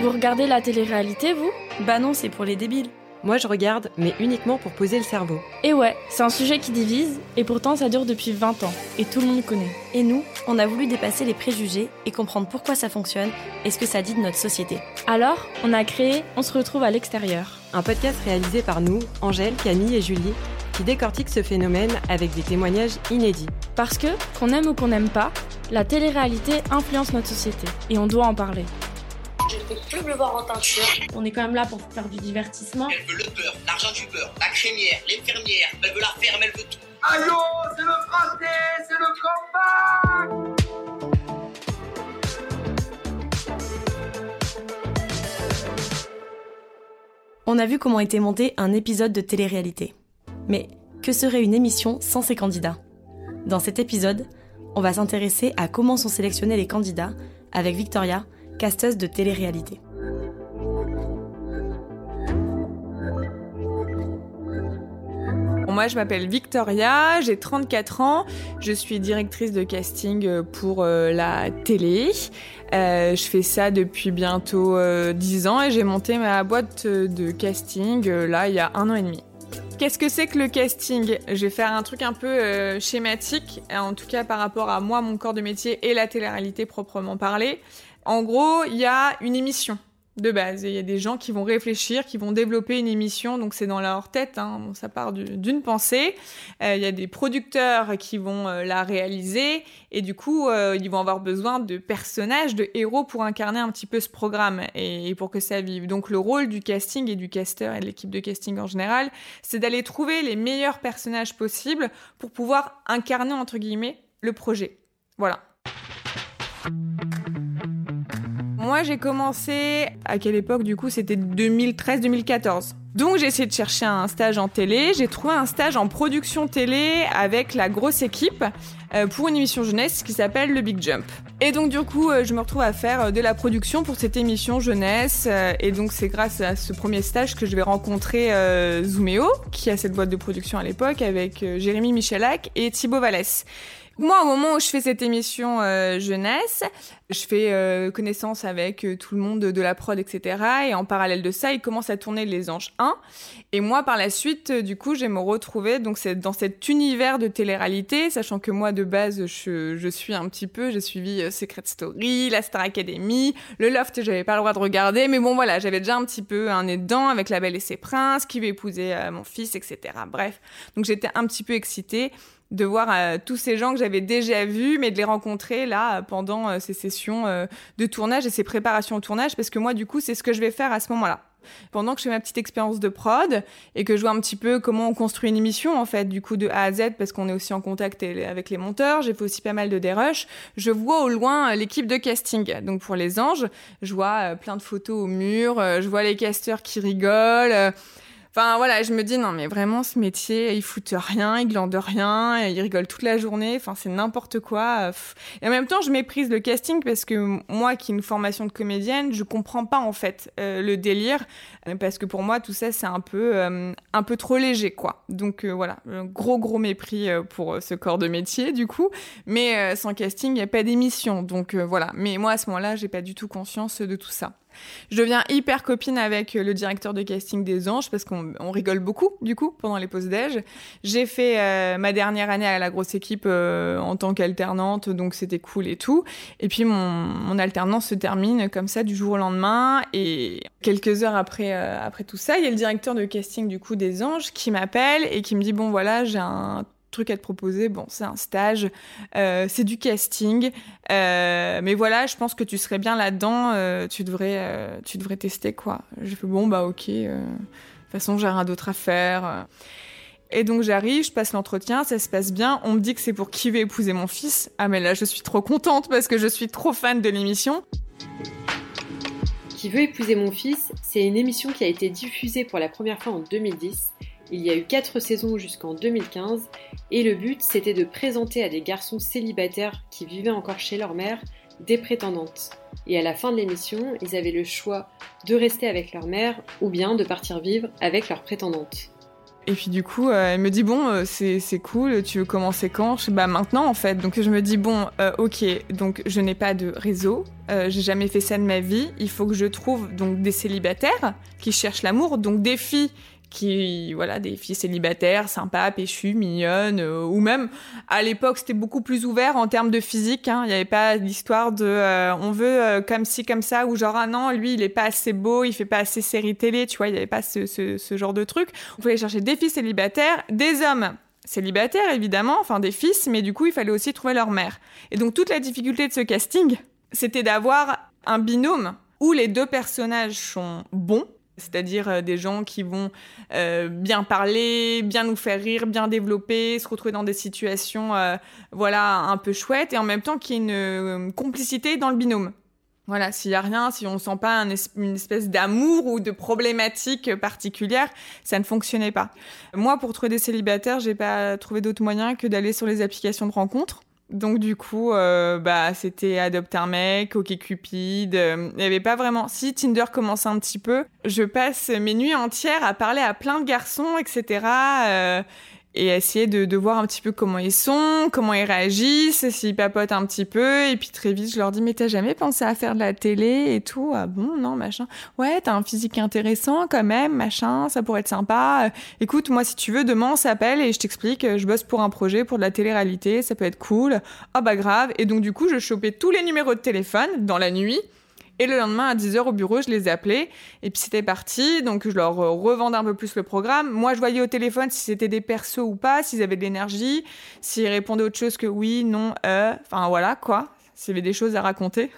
Vous regardez la télé-réalité, vous? Bah non, c'est pour les débiles. Moi, je regarde, mais uniquement pour poser le cerveau. Et ouais, c'est un sujet qui divise, et pourtant ça dure depuis 20 ans, et tout le monde connaît. Et nous, on a voulu dépasser les préjugés et comprendre pourquoi ça fonctionne et ce que ça dit de notre société. Alors, on a créé On se retrouve à l'extérieur. Un podcast réalisé par nous, Angèle, Camille et Julie, qui décortique ce phénomène avec des témoignages inédits. Parce que, qu'on aime ou qu'on n'aime pas, la télé-réalité influence notre société, et on doit en parler. Je ne peux plus me voir en teinture. On est quand même là pour faire du divertissement. Elle veut le beurre, l'argent du beurre, la crémière, l'infirmière, elle veut la ferme, elle veut tout. Allô, c'est le français, c'est le combat On a vu comment était monté un épisode de télé-réalité. Mais que serait une émission sans ces candidats? Dans cet épisode, on va s'intéresser à comment sont sélectionnés les candidats avec Victoria, casteuse de télé-réalité. Moi, je m'appelle Victoria, j'ai 34 ans, je suis directrice de casting pour euh, la télé. Euh, je fais ça depuis bientôt euh, 10 ans et j'ai monté ma boîte de casting euh, là il y a un an et demi. Qu'est-ce que c'est que le casting? Je vais faire un truc un peu euh, schématique, en tout cas par rapport à moi, mon corps de métier et la télé-réalité proprement parlée. En gros, il y a une émission de base. Il y a des gens qui vont réfléchir, qui vont développer une émission, donc c'est dans leur tête, hein, ça part du- d'une pensée. Euh, il y a des producteurs qui vont euh, la réaliser, et du coup, euh, ils vont avoir besoin de personnages, de héros pour incarner un petit peu ce programme et, et pour que ça vive. Donc le rôle du casting et du casteur et de l'équipe de casting en général, c'est d'aller trouver les meilleurs personnages possibles pour pouvoir incarner, entre guillemets, le projet. Voilà. Moi, j'ai commencé à quelle époque du coup C'était 2013-2014. Donc j'ai essayé de chercher un stage en télé. J'ai trouvé un stage en production télé avec la grosse équipe euh, pour une émission jeunesse qui s'appelle le Big Jump. Et donc du coup, euh, je me retrouve à faire euh, de la production pour cette émission jeunesse. et donc c'est grâce à ce premier stage que je vais rencontrer Zooméo, qui a cette boîte de production à l'époque, avec Jérémy Michelac et Thibaut Vallès. Moi, au moment où je fais cette émission euh, jeunesse, je fais euh, connaissance avec euh, tout le monde de, la prod, etc. Et en parallèle de ça, il commence à tourner Les Anges 1. Et moi, par la suite, du coup, je vais me retrouver donc dans cet univers de télé-réalité, sachant que moi, de base, je, suis un petit peu, j'ai suivi Secret Story, la Star Academy, le Loft, j'avais pas le droit de regarder, mais bon, voilà, j'avais déjà un petit peu un nez dedans avec La Belle et ses Princes, qui va épouser mon fils, etc. Bref, donc j'étais un petit peu excitée de voir euh, tous ces gens que j'avais déjà vus, mais de les rencontrer là pendant euh, ces sessions euh, de tournage et ces préparations au tournage, parce que moi, du coup, c'est ce que je vais faire à ce moment-là. Pendant que je fais ma petite expérience de prod et que je vois un petit peu comment on construit une émission, en fait, du coup, de A à Z, parce qu'on est aussi en contact avec les monteurs, j'ai fait aussi pas mal de dérush, je vois au loin euh, l'équipe de casting. Donc, pour les anges, je vois euh, plein de photos au mur, euh, je vois les casteurs qui rigolent. Enfin voilà, je me dis non mais vraiment ce métier, ils foutent rien, ils glandent rien, ils rigolent toute la journée, enfin c'est n'importe quoi. euh. Et en même temps, je méprise le casting parce que moi qui ai une formation de comédienne, je comprends pas en fait euh, le délire euh, parce que pour moi tout ça c'est un peu un peu trop léger quoi. Donc voilà, un gros gros mépris pour ce corps de métier du coup, mais sans casting, il y a pas d'émission. Donc voilà, mais moi à ce moment-là, j'ai pas du tout conscience de tout ça. Je deviens hyper copine avec le directeur de casting des Anges parce qu'on on rigole beaucoup du coup pendant les pauses déj. J'ai fait euh, ma dernière année à la grosse équipe euh, en tant qu'alternante, donc c'était cool et tout. Et puis mon, alternance se termine comme ça du jour au lendemain et quelques heures après euh, après tout ça, il y a le directeur de casting du coup des Anges qui m'appelle et qui me dit bon voilà j'ai un truc à te proposer. Bon, c'est un stage, c'est du casting, mais voilà, je pense que tu serais bien là-dedans. tu devrais, tu devrais tester quoi. J'ai fait bon bah ok. De toute façon, j'ai rien d'autre à faire. euh. Et donc j'arrive, je passe l'entretien, ça se passe bien. On me dit que c'est pour qui veut épouser mon fils. Ah mais là, je suis trop contente parce que je suis trop fan de l'émission. Qui veut épouser mon fils, c'est une émission qui a été diffusée pour la première fois en 2010. Il y a eu 4 saisons jusqu'en 2015 et le but c'était de présenter à des garçons célibataires qui vivaient encore chez leur mère des prétendantes. Et à la fin de l'émission, ils avaient le choix de rester avec leur mère ou bien de partir vivre avec leur prétendante. Et puis du coup, euh, elle me dit bon, euh, c'est cool, tu veux commencer quand? Je dis, Bah maintenant en fait. Donc je me dis bon, euh, ok, donc je n'ai pas de réseau, j'ai jamais fait ça de ma vie. Il faut que je trouve donc des célibataires qui cherchent l'amour, donc des filles qui voilà des filles célibataires sympas péchues mignonnes euh, ou même à l'époque c'était beaucoup plus ouvert en termes de physique hein. il n'y avait pas l'histoire de euh, on veut euh, comme ci comme ça ou genre ah non lui il est pas assez beau il fait pas assez série télé tu vois il n'y avait pas ce, ce, ce genre de truc on pouvait chercher des filles célibataires des hommes célibataires évidemment enfin des fils mais du coup il fallait aussi trouver leur mère et donc toute la difficulté de ce casting c'était d'avoir un binôme où les deux personnages sont bons c'est-à-dire euh, des gens qui vont euh, bien parler, bien nous faire rire, bien développer, se retrouver dans des situations euh, voilà un peu chouettes et en même temps qu'il y ait une complicité dans le binôme. Voilà, s'il y a rien, si on sent pas une espèce d'amour ou de problématique particulière, ça ne fonctionnait pas. Moi, pour trouver des célibataires, j'ai pas trouvé d'autre moyen que d'aller sur les applications de rencontres. Donc du coup, euh, bah c'était adopter un mec, OkCupid. euh, Il y avait pas vraiment. Si Tinder commence un petit peu, je passe mes nuits entières à parler à plein de garçons, etc. et essayer de, de voir un petit peu comment ils sont, comment ils réagissent, s'ils papotent un petit peu. Et puis très vite, je leur dis mais t'as jamais pensé à faire de la télé et tout? Ah bon? Non machin. Ouais, t'as un physique intéressant quand même, machin. Ça pourrait être sympa. Euh, Écoute, moi si tu veux, demain on s'appelle et je t'explique. euh, Je bosse pour un projet pour de la télé-réalité. Ça peut être cool. Ah bah grave. Et donc du coup, je chopais tous les numéros de téléphone dans la nuit. Et le lendemain, à 10h au bureau, je les appelais. Et puis c'était parti. Donc je leur euh, revendais un peu plus le programme. Moi, je voyais au téléphone si c'était des persos ou pas, s'ils avaient de l'énergie, s'ils répondaient autre chose que oui, non, euh. Enfin voilà, quoi. S'il y avait des choses à raconter.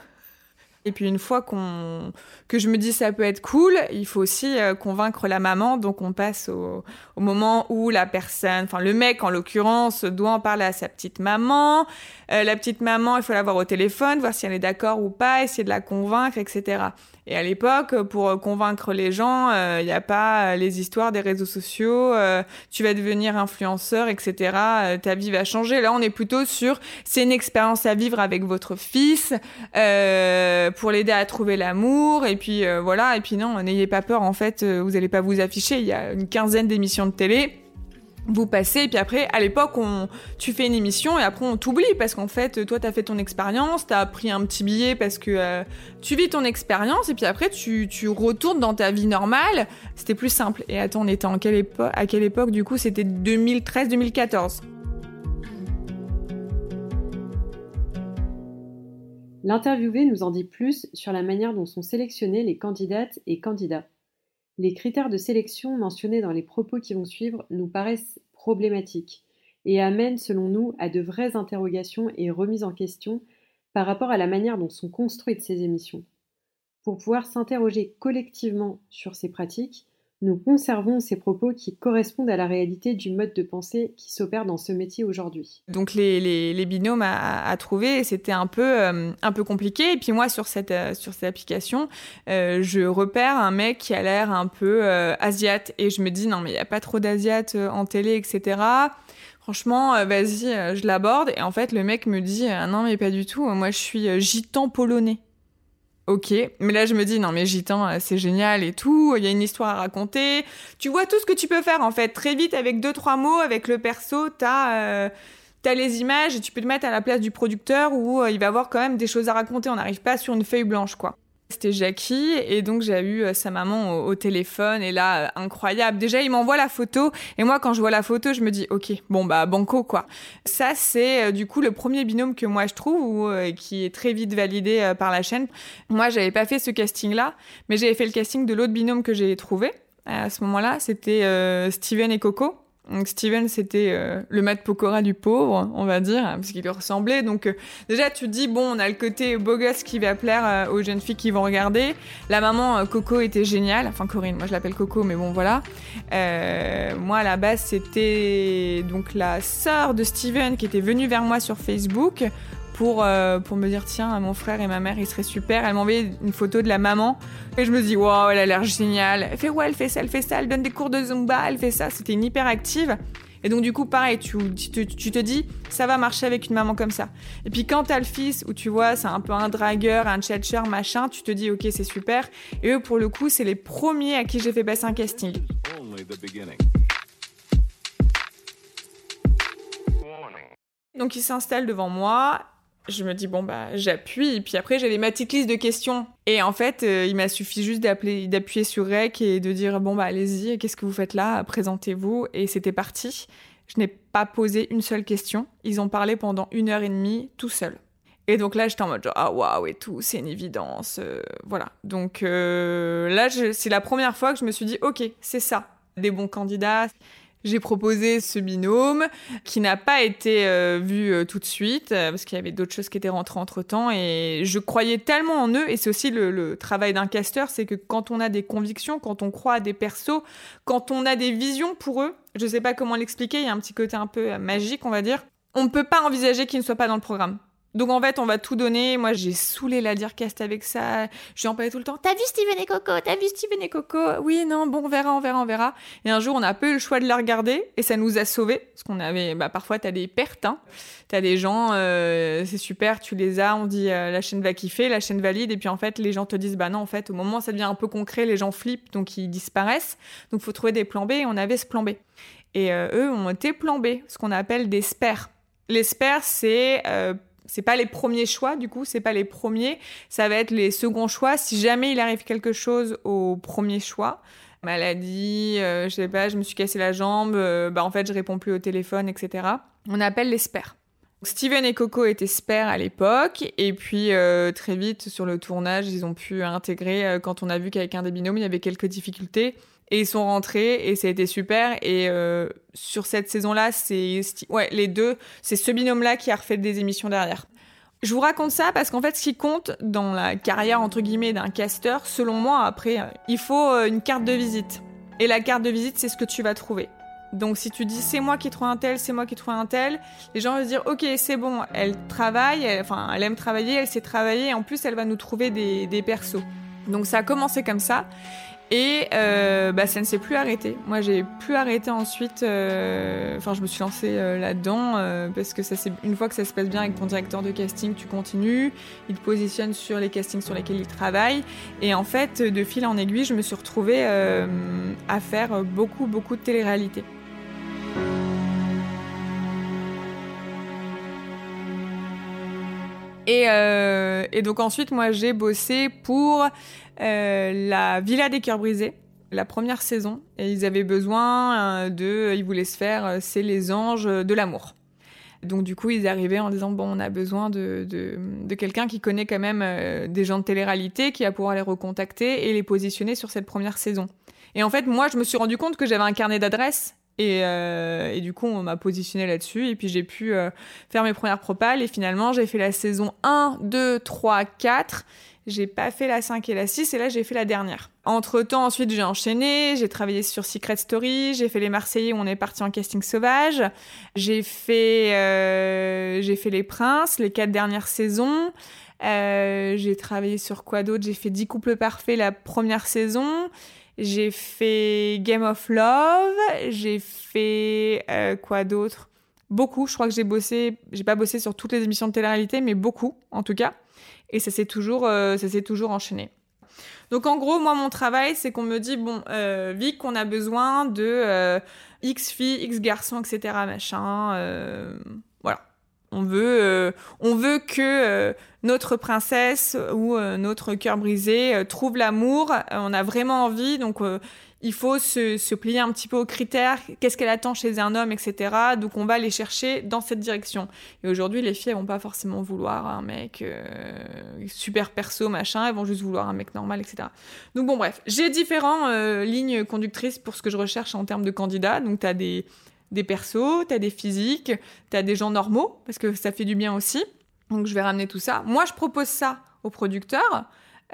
Et puis une fois qu'on que je me dis ça peut être cool, il faut aussi euh, convaincre la maman. Donc on passe au, moment où la personne, enfin le mec en l'occurrence, doit en parler à sa petite maman. Euh, la petite maman, il faut la voir au téléphone, voir si elle est d'accord ou pas, essayer de la convaincre, etc. Et à l'époque, pour euh, convaincre les gens, euh, il n'y a pas euh, les histoires des réseaux sociaux, euh, tu vas devenir influenceur, etc. euh, ta vie va changer. Là, on est plutôt sur c'est une expérience à vivre avec votre fils euh, pour l'aider à trouver l'amour. Et puis euh, voilà. Et puis non, n'ayez pas peur. En fait, euh, vous n'allez pas vous afficher. Il y a une quinzaine d'émissions de télé vous passez et puis après à l'époque on tu fais une émission et après on t'oublie parce qu'en fait toi t'as fait ton expérience t'as pris un petit billet parce que euh, tu vis ton expérience et puis après tu, retournes dans ta vie normale. C'était plus simple. Et attends on était à quelle époque du coup c'était 2013 2014 L'interviewé nous en dit plus sur la manière dont sont sélectionnés les candidates et candidats. Les critères de sélection mentionnés dans les propos qui vont suivre nous paraissent problématiques et amènent, selon nous, à de vraies interrogations et remises en question par rapport à la manière dont sont construites ces émissions. Pour pouvoir s'interroger collectivement sur ces pratiques, nous conservons ces propos qui correspondent à la réalité du mode de pensée qui s'opère dans ce métier aujourd'hui. donc les, binômes à, trouver c'était un peu euh, un peu compliqué. Et puis moi sur cette euh, sur cette application euh, je repère un mec qui a l'air un peu asiate. Et je me dis non mais il y a pas trop d'asiates en télé etc franchement vas-y je l'aborde. Et en fait le mec me dit non mais pas du tout. Moi je suis gitan polonais Ok, mais là je me dis non mais gitan euh, c'est génial et tout, il y a une histoire à raconter. Tu vois tout ce que tu peux faire en fait très vite avec deux trois mots avec le perso, t'as euh, t'as les images et tu peux te mettre à la place du producteur où euh, il va avoir quand même des choses à raconter. On n'arrive pas sur une feuille blanche quoi. C'était Jackie et donc j'ai eu euh, sa maman au, téléphone et là euh, incroyable. Déjà il m'envoie la photo et moi quand je vois la photo je me dis ok bon bah banco quoi. Ça c'est euh, du coup le premier binôme que moi je trouve ou, qui est très vite validé par la chaîne. Moi j'avais pas fait ce casting là mais j'avais fait le casting de l'autre binôme que j'ai trouvé. À ce moment-là c'était Steven et Coco. Donc Steven, c'était euh, le Matt Pokora du pauvre, on va dire, parce qu'il lui ressemblait. Donc euh, déjà, tu dis, bon, on a le côté beau gosse qui va plaire euh, aux jeunes filles qui vont regarder. La maman Coco était géniale. Enfin, Corinne, moi je l'appelle Coco, mais bon, voilà. Moi, à la base, c'était donc la sœur de Steven qui était venue vers moi sur Facebook pour, euh, pour me dire, tiens, mon frère et ma mère, ils seraient super. Elle m'a envoyé une photo de la maman. Et je me dis, waouh, elle a l'air géniale. Elle fait, ouais, elle fait ça, elle fait ça, elle donne des cours de Zumba, elle fait ça. C'était une hyper active. Et donc, du coup, pareil, tu, tu, te- tu te dis, ça va marcher avec une maman comme ça. Et puis, quand t'as le fils, où tu vois, c'est un peu un dragueur, un tchatcher, machin, tu te dis, ok, c'est super. Et eux, pour le coup, c'est les premiers à qui j'ai fait passer un casting. Donc il s'installe devant moi. Je me dis bon bah j'appuie puis après j'avais ma petite liste de questions et en fait euh, il m'a suffi juste d'appeler d'appuyer sur rec et de dire bon bah allez-y qu'est-ce que vous faites là? Présentez-vous et c'était parti. Je n'ai pas posé une seule question. Ils ont parlé pendant une heure et demie tout seul. Et donc là, j'étais en mode ah waouh et tout, c'est une évidence. euh, voilà. Donc euh, là, c'est la première fois que je me suis dit, ok, c'est ça. Des bons candidats. J'ai proposé ce binôme qui n'a pas été euh, vu euh, tout de suite euh, parce qu'il y avait d'autres choses qui étaient rentrées entre temps et je croyais tellement en eux et c'est aussi le, le travail d'un casteur, c'est que quand on a des convictions, quand on croit à des persos, quand on a des visions pour eux, je sais pas comment l'expliquer, il y a un petit côté un peu magique on va dire, on ne peut pas envisager qu'ils ne soient pas dans le programme. Donc en fait, on va tout donner. Moi, j'ai saoulé la Dircast avec ça. Je en parlais tout le temps. T'as vu Steven et Coco? T'as vu Steven et Coco? Oui, non, bon, on verra, on verra, on verra. Et un jour, on a peu eu le choix de la regarder et ça nous a sauvés. Parce qu'on avait, bah, parfois, t'as des pertes. Hein. T'as des gens, euh, c'est super, tu les as, on dit euh, la chaîne va kiffer, la chaîne valide. Et puis en fait, les gens te disent, bah non, en fait, au moment où ça devient un peu concret, les gens flippent, donc ils disparaissent. Donc faut trouver des plans B et on avait ce plan B. Et euh, eux ont été plan B, ce qu'on appelle des spares. Les spares, c'est c'est pas les premiers choix du coup, c'est pas les premiers, ça va être les seconds choix si jamais il arrive quelque chose au premier choix. Maladie, euh, je sais pas, je me suis cassé la jambe, euh, bah en fait je réponds plus au téléphone, etc. On appelle les spares. Steven et Coco étaient spares à l'époque, et puis euh, très vite sur le tournage, ils ont pu intégrer, euh, quand on a vu qu'avec un des binômes, il y avait quelques difficultés, et ils sont rentrés, et ça a été super, et euh, sur cette saison-là, c'est ouais, les deux, c'est ce binôme-là qui a refait des émissions derrière. Je vous raconte ça parce qu'en fait, ce qui compte dans la carrière entre guillemets d'un casteur, selon moi, après, euh, il faut euh, une carte de visite. Et la carte de visite, c'est ce que tu vas trouver. Donc si tu dis c'est moi qui trouve un tel, c'est moi qui trouve un tel, les gens vont se dire ok c'est bon, elle travaille, elle- enfin elle aime travailler, elle sait travailler, en plus elle va nous trouver des, des persos. Donc ça a commencé comme ça. Et euh, bah, ça ne s'est plus arrêté. Moi, j'ai plus arrêté ensuite. euh, Enfin, je me suis lancée euh, là-dedans euh, parce que ça, c'est une fois que ça se passe bien avec ton directeur de casting, tu continues. Il te positionne sur les castings sur lesquels il travaille. Et en fait, de fil en aiguille, je me suis retrouvée euh, à faire beaucoup, beaucoup de télé-réalité. Et, euh, et donc ensuite, moi, j'ai bossé pour euh, la Villa des Cœurs Brisés, la première saison. Et ils avaient besoin euh, de... Ils voulaient se faire, euh, c'est les anges de l'amour. Donc du coup, ils arrivaient en disant, bon, on a besoin de, de, de quelqu'un qui connaît quand même euh, des gens de télé-réalité, qui va pouvoir les recontacter et les positionner sur cette première saison. Et en fait, moi, je me suis rendu compte que j'avais un carnet d'adresses. Et, euh, et du coup, on m'a positionné là-dessus. Et puis, j'ai pu euh, faire mes premières propales. Et finalement, j'ai fait la saison 1, 2, 3, 4. J'ai pas fait la 5 et la 6. Et là, j'ai fait la dernière. Entre-temps, ensuite, j'ai enchaîné. J'ai travaillé sur Secret Story. J'ai fait Les Marseillais où on est parti en casting sauvage. J'ai fait, euh, j'ai fait Les Princes, les quatre dernières saisons. J'ai travaillé sur quoi d'autre? J'ai fait 10 couples parfaits la première saison. J'ai fait Game of Love. J'ai fait euh, quoi d'autre? Beaucoup. Je crois que j'ai bossé. J'ai pas bossé sur toutes les émissions de télé-réalité, mais beaucoup en tout cas. Et ça s'est toujours, euh, ça s'est toujours enchaîné. Donc en gros, moi mon travail, c'est qu'on me dit bon, euh, Vic, on a besoin de X filles, X garçons, etc. Machin. Euh. On veut, que euh, notre princesse ou euh, notre cœur brisé trouve l'amour. On a vraiment envie, donc il faut se, plier un petit peu aux critères. Qu'est-ce qu'elle attend chez un homme, etc. Donc on va les chercher dans cette direction. Et aujourd'hui, les filles, elles vont pas forcément vouloir un mec super perso, machin. Elles vont juste vouloir un mec normal, etc. Donc bon, bref, j'ai différentes lignes conductrices pour ce que je recherche en termes de candidats. Donc t'as des des persos, t'as des physiques, t'as des gens normaux, parce que ça fait du bien aussi. Donc je vais ramener tout ça. Moi, je propose ça au producteur,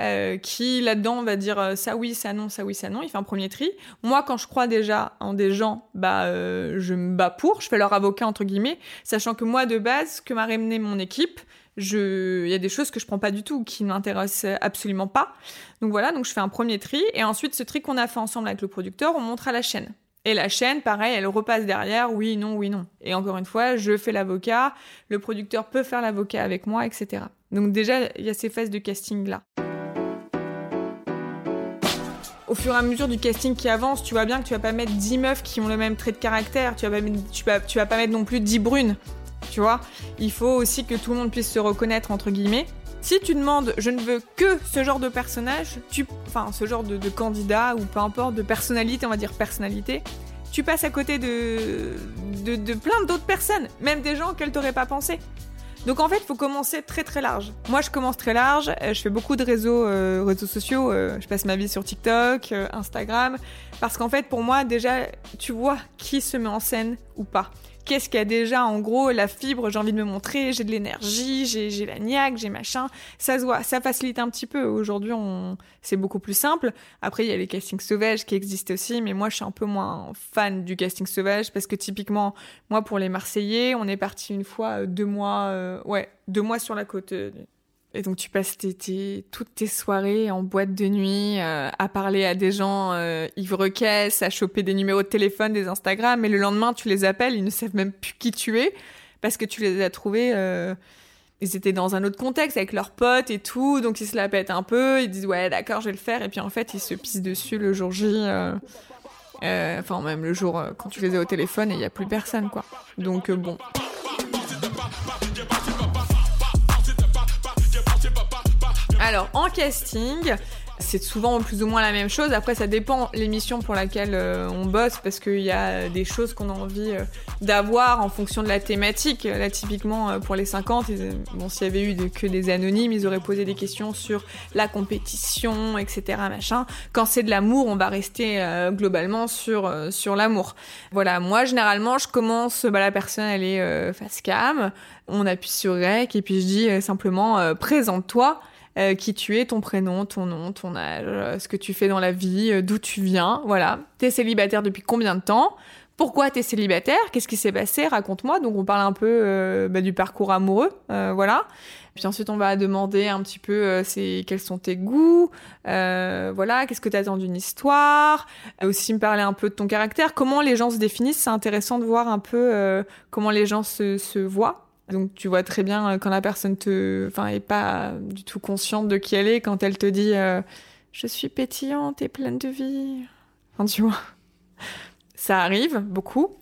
euh, qui là-dedans va dire euh, ça oui, ça non, ça oui, ça non. Il fait un premier tri. Moi, quand je crois déjà en des gens, bah, euh, je me bats pour, je fais leur avocat entre guillemets, sachant que moi, de base, que m'a ramené mon équipe, je... il y a des choses que je prends pas du tout, qui m'intéressent absolument pas. Donc voilà, donc je fais un premier tri, et ensuite ce tri qu'on a fait ensemble avec le producteur, on montre à la chaîne. Et la chaîne, pareil, elle repasse derrière, oui, non, oui, non. Et encore une fois, je fais l'avocat, le producteur peut faire l'avocat avec moi, etc. Donc déjà, il y a ces phases de casting-là. au fur et à mesure du casting qui avance, tu vois bien que tu vas pas mettre 10 meufs qui ont le même trait de caractère, tu vas pas mettre, vas pas mettre non plus 10 brunes, tu vois. Il faut aussi que tout le monde puisse se reconnaître, entre guillemets. Si tu demandes, je ne veux que ce genre de personnage, tu, enfin, ce genre de, candidat, ou peu importe, de personnalité, on va dire personnalité, tu passes à côté de, de, plein d'autres personnes, même des gens auxquels t'aurais pas pensé. Donc en fait, il faut commencer très très large. Moi, je commence très large. euh, Je fais beaucoup de réseaux, euh, réseaux sociaux. euh, je passe ma vie sur TikTok, Instagram, parce qu'en fait, pour moi, déjà, tu vois qui se met en scène ou pas. Qu'est-ce qui a déjà, en gros, la fibre, j'ai envie de me montrer, j'ai de l'énergie, j'ai j'ai la niaque, j'ai machin. Ça se voit, ça facilite un petit peu. Aujourd'hui, on... c'est beaucoup plus simple. Après, il y a les castings sauvages qui existent aussi, mais moi, je suis un peu moins fan du casting sauvage parce que typiquement, moi, pour les Marseillais, on est parti une fois euh, deux mois, euh, ouais, deux mois sur la côte. Et donc tu passes tes, tes- toutes tes soirées en boîte de nuit euh, à parler à des gens euh, à choper des numéros de téléphone, des Instagram, et le lendemain tu les appelles, ils ne savent même plus qui tu es parce que tu les as trouvés. euh, ils étaient dans un autre contexte avec leurs potes et tout, donc ils se la pètent un peu, ils disent ouais d'accord je vais le faire, et puis en fait ils se pissent dessus le jour J. euh, Enfin, même le jour quand tu les as au téléphone et il n'y a plus personne, quoi. Donc, bon. Alors, en casting, c'est souvent plus ou moins la même chose. Après, ça dépend l'émission pour laquelle euh, on bosse parce qu'il y a des choses qu'on a envie euh, d'avoir en fonction de la thématique. Là, typiquement, euh, pour les 50, ils- bon, s'il y avait eu que des anonymes, ils auraient posé des questions sur la compétition, etc. Machin. Quand c'est de l'amour, on va rester globalement sur, sur l'amour. Voilà, moi, généralement, je commence, bah, la personne, elle est face cam, on appuie sur REC et puis je dis simplement, présente-toi euh, qui tu es, ton prénom, ton nom, ton âge, euh, ce que tu fais dans la vie, euh, d'où tu viens, voilà. T'es célibataire depuis combien de temps? Pourquoi t'es célibataire? Qu'est-ce qui s'est passé? Raconte-moi. Donc on parle un peu bah, du parcours amoureux, voilà. Puis ensuite on va demander un petit peu quels sont tes goûts, voilà, qu'est-ce que t'attends d'une histoire? Aussi me parler un peu de ton caractère, comment les gens se définissent? C'est intéressant de voir un peu comment les gens se voient. Donc tu vois très bien euh, quand la personne te, enfin, est pas du tout consciente de qui elle est quand elle te dit euh, je suis pétillante et pleine de vie. Enfin tu vois, ça arrive beaucoup.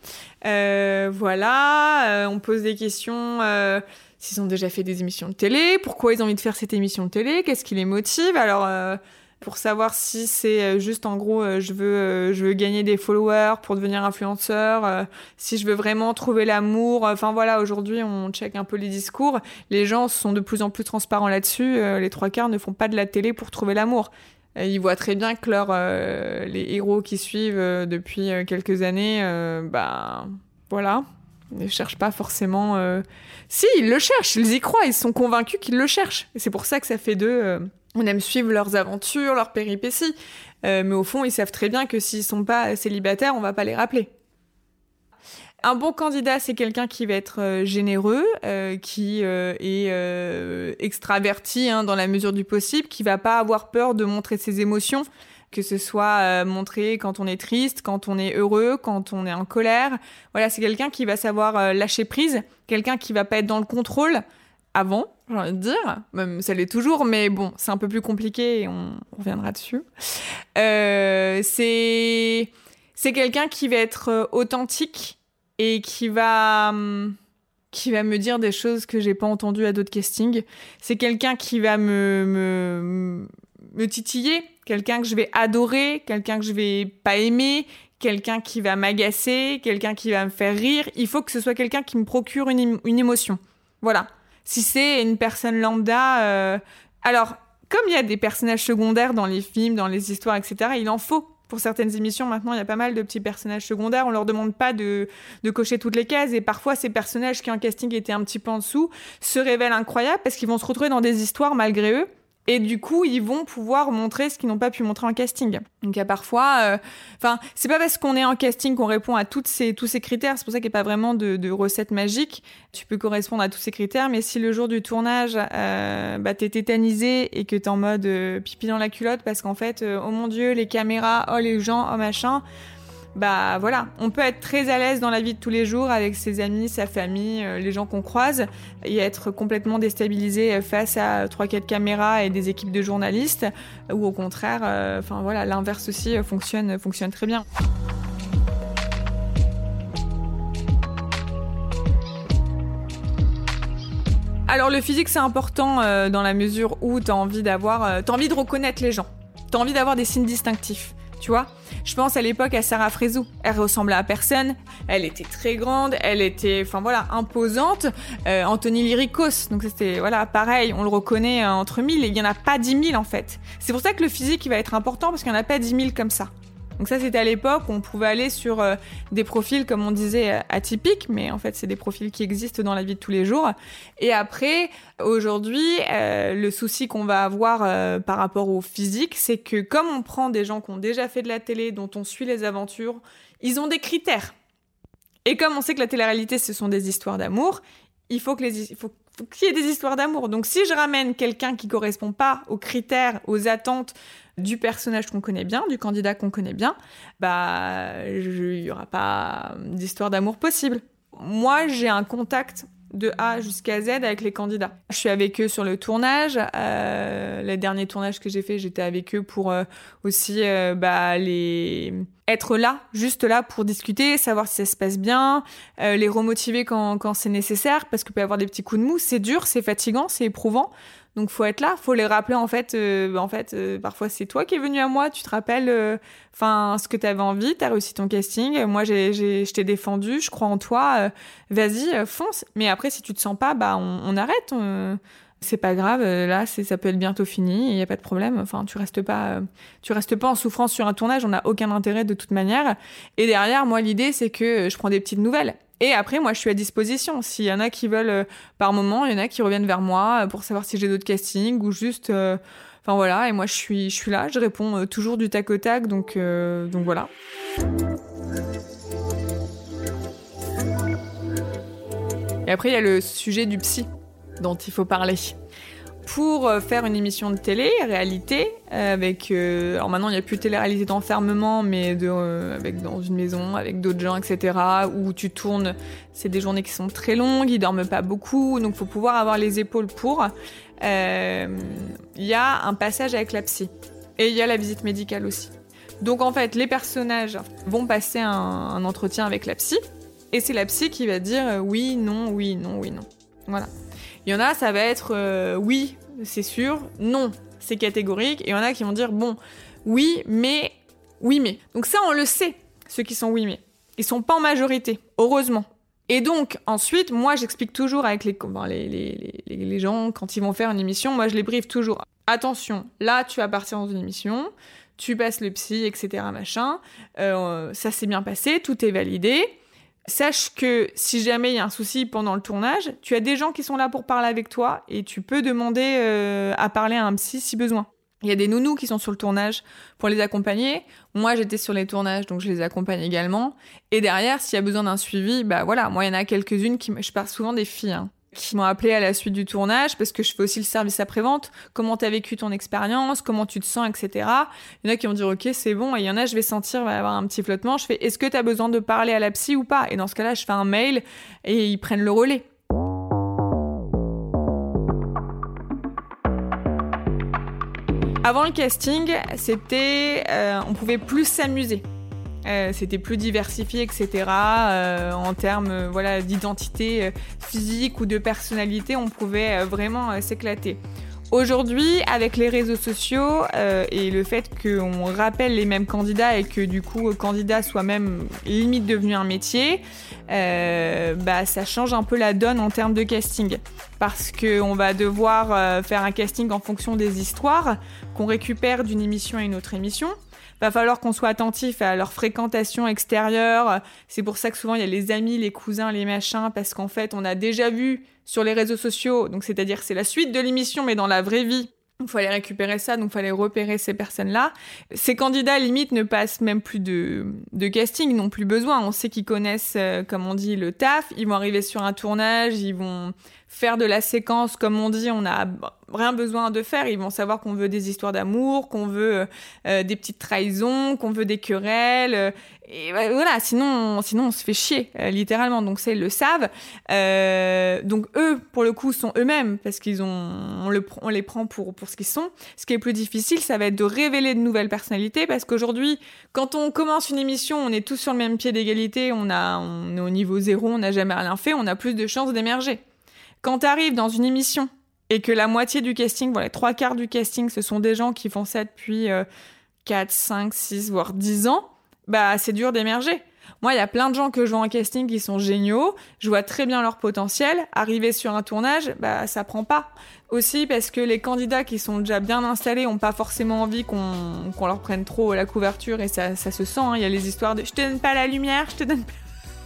Euh, voilà, euh, on pose des questions. Euh, S'ils ont déjà fait des émissions de télé, pourquoi ils ont envie de faire cette émission de télé, qu'est-ce qui les motive? Alors euh, pour savoir si c'est euh, juste en gros euh, je veux euh, je veux gagner des followers pour devenir influenceur si je veux vraiment trouver l'amour. Enfin voilà aujourd'hui on check un peu les discours. Les gens sont de plus en plus transparents là-dessus. Les trois quarts ne font pas de la télé pour trouver l'amour. Ils voient très bien que leurs euh, les héros qui suivent depuis quelques années bah voilà ne cherchent pas forcément euh, si ils le cherchent ils y croient ils sont convaincus qu'ils le cherchent et c'est pour ça que ça fait d'eux euh, on aime suivre leurs aventures, leurs péripéties. Euh, mais au fond, ils savent très bien que s'ils sont pas célibataires, on va pas les rappeler. Un bon candidat, c'est quelqu'un qui va être généreux, qui est extraverti hein, dans la mesure du possible, qui va pas avoir peur de montrer ses émotions, que ce soit euh, montré quand on est triste, quand on est heureux, quand on est en colère. Voilà, c'est quelqu'un qui va savoir euh, lâcher prise, quelqu'un qui va pas être dans le contrôle avant, j'ai envie de dire. Même ça l'est toujours, mais bon, c'est un peu plus compliqué et on, reviendra dessus. Euh, c'est quelqu'un qui va être authentique et qui va hum, qui va me dire des choses que j'ai pas entendues à d'autres castings. C'est quelqu'un qui va me titiller, quelqu'un que je vais adorer, quelqu'un que je vais pas aimer, quelqu'un qui va m'agacer, quelqu'un qui va me faire rire. Il faut que ce soit quelqu'un qui me procure une, une émotion. Voilà. Si c'est une personne lambda, euh, alors comme il y a des personnages secondaires dans les films, dans les histoires, etc., il en faut. Pour certaines émissions, maintenant, il y a pas mal de petits personnages secondaires. On leur demande pas de, de cocher toutes les cases. Et parfois, ces personnages qui en casting étaient un petit peu en dessous se révèlent incroyables parce qu'ils vont se retrouver dans des histoires malgré eux. Et du coup, ils vont pouvoir montrer ce qu'ils n'ont pas pu montrer en casting. Donc, il y a parfois, euh, enfin, c'est pas parce qu'on est en casting qu'on répond à toutes ces, tous ces critères. C'est pour ça qu'il n'y a pas vraiment de, de recette magique. Tu peux correspondre à tous ces critères, mais si le jour du tournage, euh, bah, t'es tétanisé et que t'es en mode euh, pipi dans la culotte parce qu'en fait, euh, oh mon dieu, les caméras, oh les gens, oh machin. Bah voilà, on peut être très à l'aise dans la vie de tous les jours avec ses amis, sa famille, euh, les gens qu'on croise, et être complètement déstabilisé face à trois quatre caméras et des équipes de journalistes, ou au contraire, euh, enfin voilà, l'inverse aussi fonctionne fonctionne très bien. Alors le physique c'est important euh, dans la mesure où t'as envie d'avoir, euh, t'as envie de reconnaître les gens, t'as envie d'avoir des signes distinctifs. Tu vois Je pense à l'époque à Sarah Frézou. Elle ressemblait à personne. Elle était très grande. Elle était, enfin voilà, imposante. Euh, Anthony Lyricos. Donc c'était, voilà, pareil. On le reconnaît euh, entre mille. Et il y en a pas dix mille en fait. C'est pour ça que le physique va être important parce qu'il y en a pas dix mille comme ça. Donc ça, c'était à l'époque où on pouvait aller sur euh, des profils, comme on disait, euh, atypiques, mais en fait, c'est des profils qui existent dans la vie de tous les jours. Et après, aujourd'hui, euh, le souci qu'on va avoir par rapport au physique, c'est que comme on prend des gens qui ont déjà fait de la télé, dont on suit les aventures, ils ont des critères. Et comme on sait que la télé-réalité, ce sont des histoires d'amour, il faut que les, il qu'il y ait des histoires d'amour. Donc si je ramène quelqu'un qui correspond pas aux critères, aux attentes du personnage qu'on connaît bien, du candidat qu'on connaît bien, bah il y aura pas d'histoire d'amour possible. Moi, j'ai un contact de A jusqu'à Z avec les candidats. Je suis avec eux sur le tournage. Euh, les derniers tournages que j'ai fait, j'étais avec eux pour euh, aussi euh, bah, les être là, juste là pour discuter, savoir si ça se passe bien, euh, les remotiver quand, quand c'est nécessaire, parce qu'il peut y avoir des petits coups de mou. C'est dur, c'est fatigant, c'est éprouvant. Donc faut être là, faut les rappeler en fait. Euh, en fait, euh, parfois c'est toi qui es venu à moi, tu te rappelles, euh, enfin ce que tu avais envie, t'as réussi ton casting. Moi j'ai, j'ai, je t'ai défendu, je crois en toi. vas-y, fonce. Mais après si tu te sens pas, bah on, on arrête. C'est pas grave, là c'est, ça peut être bientôt fini, il y a pas de problème. Enfin tu restes pas, tu restes pas en souffrance sur un tournage, on n'a aucun intérêt de toute manière. Et derrière moi l'idée c'est que je prends des petites nouvelles. Et après, moi, je suis à disposition. S'il y en a qui veulent, euh, par moment, il y en a qui reviennent vers moi euh, pour savoir si j'ai d'autres castings ou juste. Euh, enfin voilà, et moi, je suis, je suis là, je réponds toujours du tac au tac, donc, donc voilà. Et après, il y a le sujet du psy dont il faut parler pour euh, faire une émission de télé, réalité, euh, avec... Euh, alors maintenant, il n'y a plus de télé-réalité d'enfermement, mais avec, dans une maison, avec d'autres gens, etc., où tu tournes, c'est des journées qui sont très longues, ils dorment pas beaucoup, donc faut pouvoir avoir les épaules pour. Il y a un passage avec la psy. Et il y a la visite médicale aussi. Donc en fait, les personnages vont passer un entretien avec la psy, et c'est la psy qui va dire oui, non, oui, non, oui, non. Voilà. Il y en a, ça va être euh, oui, c'est sûr, non, c'est catégorique. Et il y en a qui vont dire bon, oui, mais, oui, mais. Donc ça, on le sait, ceux qui sont oui, mais. Ils sont pas en majorité, heureusement. Et donc, ensuite, moi, j'explique toujours avec les, les, les, les, gens, quand ils vont faire une émission, moi, je les briefe toujours. Attention, là, tu vas partir dans une émission, tu passes le psy, etc., machin. Euh, ça s'est bien passé, tout est validé. Sache que si jamais il y a un souci pendant le tournage, tu as des gens qui sont là pour parler avec toi et tu peux demander euh, à parler à un psy si besoin. Il y a des nounous qui sont sur le tournage pour les accompagner. Moi, j'étais sur les tournages, donc je les accompagne également. Et derrière, s'il y a besoin d'un suivi, bah voilà, moi, il y en a quelques-unes qui, je parle souvent des filles, hein qui m'ont appelé à la suite du tournage parce que je fais aussi le service après-vente. Comment t'as vécu ton expérience, comment tu te sens, etc. Il y en a qui vont dire ok c'est bon et il y en a je vais sentir va y avoir un petit flottement. Je fais est-ce que t'as besoin de parler à la psy ou pas? Et dans ce cas-là je fais un mail et ils prennent le relais. Avant le casting, c'était, euh, on pouvait plus s'amuser. Euh, c'était plus diversifié, etc. Euh, en termes euh, voilà, d'identité physique ou de personnalité, on pouvait vraiment s'éclater. Aujourd'hui, avec les réseaux sociaux et le fait qu'on rappelle les mêmes candidats et que du coup, candidat soit même limite devenu un métier, bah, ça change un peu la donne en termes de casting. Parce qu'on va devoir faire un casting en fonction des histoires qu'on récupère d'une émission à une autre émission va falloir qu'on soit attentif à leur fréquentation extérieure. C'est pour ça que souvent il y a les amis, les cousins, les machins, parce qu'en fait on a déjà vu sur les réseaux sociaux, donc c'est-à-dire c'est la suite de l'émission, mais dans la vraie vie. Il fallait récupérer ça, donc il fallait repérer ces personnes-là. Ces candidats, limite, ne passent même plus de, de casting, n'ont plus besoin. On sait qu'ils connaissent, euh, comme on dit, le taf. Ils vont arriver sur un tournage, ils vont faire de la séquence, comme on dit, on n'a rien besoin de faire. Ils vont savoir qu'on veut des histoires d'amour, qu'on veut euh, des petites trahisons, qu'on veut des querelles. euh, et voilà, sinon, sinon on se fait chier, euh, littéralement. Donc ça, ils le savent. Euh, donc eux, pour le coup, sont eux-mêmes parce qu'ils ont, on les prend pour pour ce qu'ils sont. Ce qui est plus difficile, ça va être de révéler de nouvelles personnalités parce qu'aujourd'hui, quand on commence une émission, on est tous sur le même pied d'égalité. On a, on est au niveau zéro, on n'a jamais rien fait, on a plus de chances d'émerger. Quand tu arrives dans une émission et que la moitié du casting, voilà, les trois quarts du casting, ce sont des gens qui font ça depuis euh, 4, 5, 6, voire 10 ans, bah c'est dur d'émerger. Moi, il y a plein de gens que je vois en casting qui sont géniaux, je vois très bien leur potentiel. Arriver sur un tournage, bah ça prend pas. Aussi parce que les candidats qui sont déjà bien installés ont pas forcément envie qu'on leur prenne trop la couverture et ça, ça se sent. hein. Il y a les histoires de je te donne pas la lumière, je te donne pas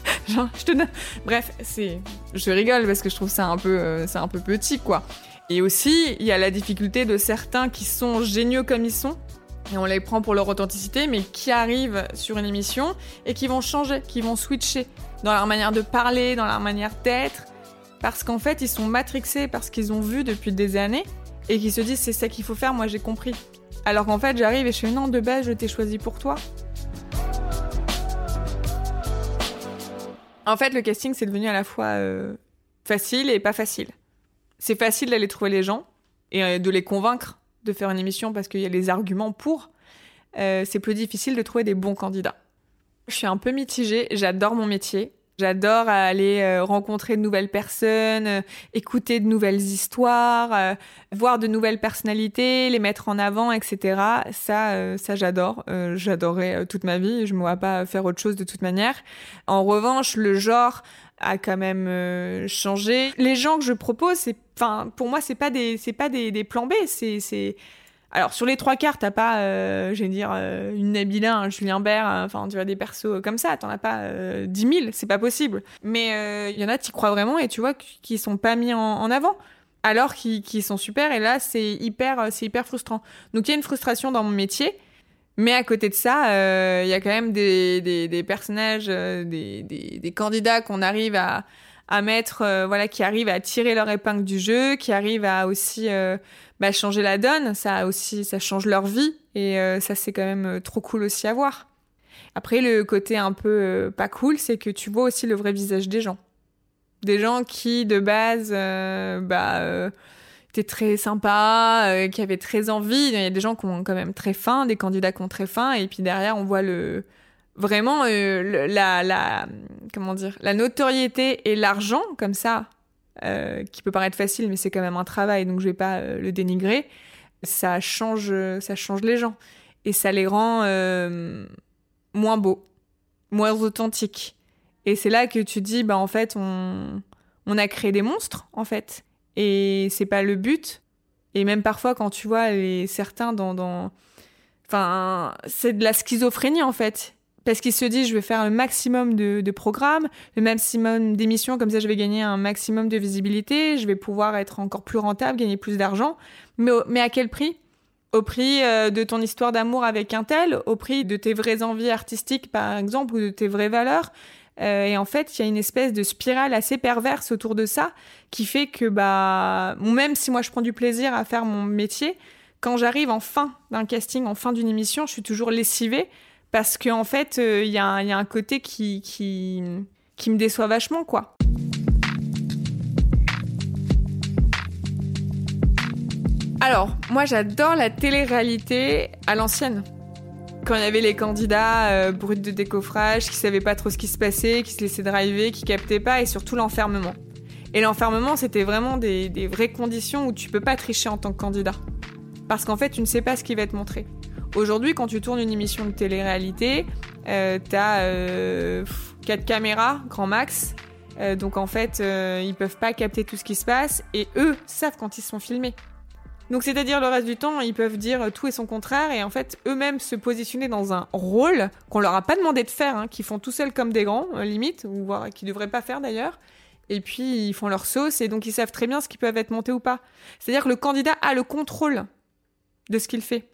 Genre, je te. Bref, c'est... Je rigole parce que je trouve ça un peu, euh, c'est un peu petit, quoi. Et aussi, il y a la difficulté de certains qui sont géniaux comme ils sont, et on les prend pour leur authenticité, mais qui arrivent sur une émission et qui vont changer, qui vont switcher dans leur manière de parler, dans leur manière d'être, parce qu'en fait, ils sont matrixés par ce qu'ils ont vu depuis des années, et qui se disent c'est ça qu'il faut faire, moi j'ai compris. Alors qu'en fait, j'arrive et je fais non, de base, je t'ai choisi pour toi. En fait, le casting, c'est devenu à la fois euh, facile et pas facile. C'est facile d'aller trouver les gens et euh, de les convaincre de faire une émission parce qu'il y a les arguments pour. Euh, c'est plus difficile de trouver des bons candidats. Je suis un peu mitigée, j'adore mon métier. J'adore aller euh, rencontrer de nouvelles personnes, euh, écouter de nouvelles histoires, euh, voir de nouvelles personnalités, les mettre en avant, etc. Ça, ça j'adore. J'adorais toute ma vie. Je me vois pas faire autre chose de toute manière. En revanche, le genre a quand même changé. Les gens que je propose, enfin, pour moi, c'est pas des, c'est pas des, des plans B. C'est, c'est, alors sur les trois quarts, t'as pas, euh, je vais dire, euh, une Nabila, un Julien Bert, euh, enfin tu vois des persos comme ça, t'en as pas euh, 10 000, c'est pas possible. Mais il y en a, t'y crois vraiment et tu vois qui sont pas mis en, avant, alors qu'ils sont super. Et là, c'est hyper, euh, hyper frustrant. Donc il y a une frustration dans mon métier. Mais à côté de ça, euh, il y a quand même des, des, personnages, euh, des, des candidats qu'on arrive à, à mettre, euh, voilà, qui arrivent à tirer leur épingle du jeu, qui arrivent à aussi euh, bah, changer la donne. Ça aussi, ça change leur vie et euh, ça c'est quand même trop cool aussi à voir. Après, le côté un peu pas cool, c'est que tu vois aussi le vrai visage des gens, des gens qui de base, bah étaient très sympas, qui avaient très envie. Il y a des gens qui ont quand même très faim, des candidats qui ont très faim, et puis derrière on voit le vraiment euh, la, la comment dire la notoriété et l'argent comme ça euh, qui peut paraître facile mais c'est quand même un travail donc je vais pas euh, le dénigrer ça change ça change les gens. Et ça les rend moins beaux moins authentiques. Et c'est là que tu dis bah en fait on on a créé des monstres en fait. Et c'est pas le but. Et même parfois quand tu vois certains dans dans Enfin, c'est de la schizophrénie en fait. Parce qu'ils se disent, je vais faire le maximum de, programmes, le maximum d'émissions, comme ça je vais gagner un maximum de visibilité, je vais pouvoir être encore plus rentable, gagner plus d'argent. Mais à quel prix? Au prix euh, de ton histoire d'amour avec un tel, au prix de tes vraies envies artistiques par exemple, ou de tes vraies valeurs. Euh, et en fait, il y a une espèce de spirale assez perverse autour de ça qui fait que, bah, même si moi je prends du plaisir à faire mon métier, quand j'arrive en fin d'un casting, en fin d'une émission, je suis toujours lessivée parce qu'en en fait, euh, il y, a un- côté qui me déçoit vachement, quoi. Alors, moi j'adore la télé-réalité à l'ancienne. Quand il y avait les candidats euh, bruts de décoffrage, qui savaient pas trop ce qui se passait, qui se laissaient driver, qui captaient pas, et surtout l'enfermement. Et l'enfermement, c'était vraiment des, des vraies conditions où tu peux pas tricher en tant que candidat. Parce qu'en fait, tu ne sais pas ce qui va être montré. Aujourd'hui, quand tu tournes une émission de télé-réalité, euh, t'as euh, quatre caméras, grand max. Euh, donc en fait, euh, ils peuvent pas capter tout ce qui se passe et eux savent quand ils sont filmés. Donc c'est-à-dire le reste du temps, ils peuvent dire tout et son contraire et en fait eux-mêmes se positionner dans un rôle qu'on leur a pas demandé de faire, hein, qu'ils font tout seuls comme des grands, euh, limite, ou voire qu'ils devraient pas faire d'ailleurs. Et puis ils font leur sauce et donc ils savent très bien ce qui peuvent être montés ou pas. C'est-à-dire que le candidat a le contrôle de ce qu'il fait.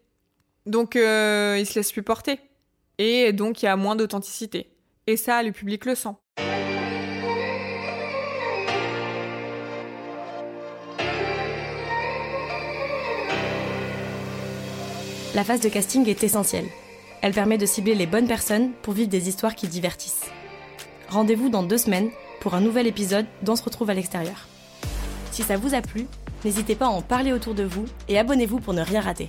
Donc, euh, ils se laissent plus porter. Et donc, il y a moins d'authenticité. Et ça, le public le sent. La phase de casting est essentielle. Elle permet de cibler les bonnes personnes pour vivre des histoires qui divertissent. Rendez-vous dans deux semaines pour un nouvel épisode d'On se retrouve à l'extérieur. Si ça vous a plu, n'hésitez pas à en parler autour de vous et abonnez-vous pour ne rien rater.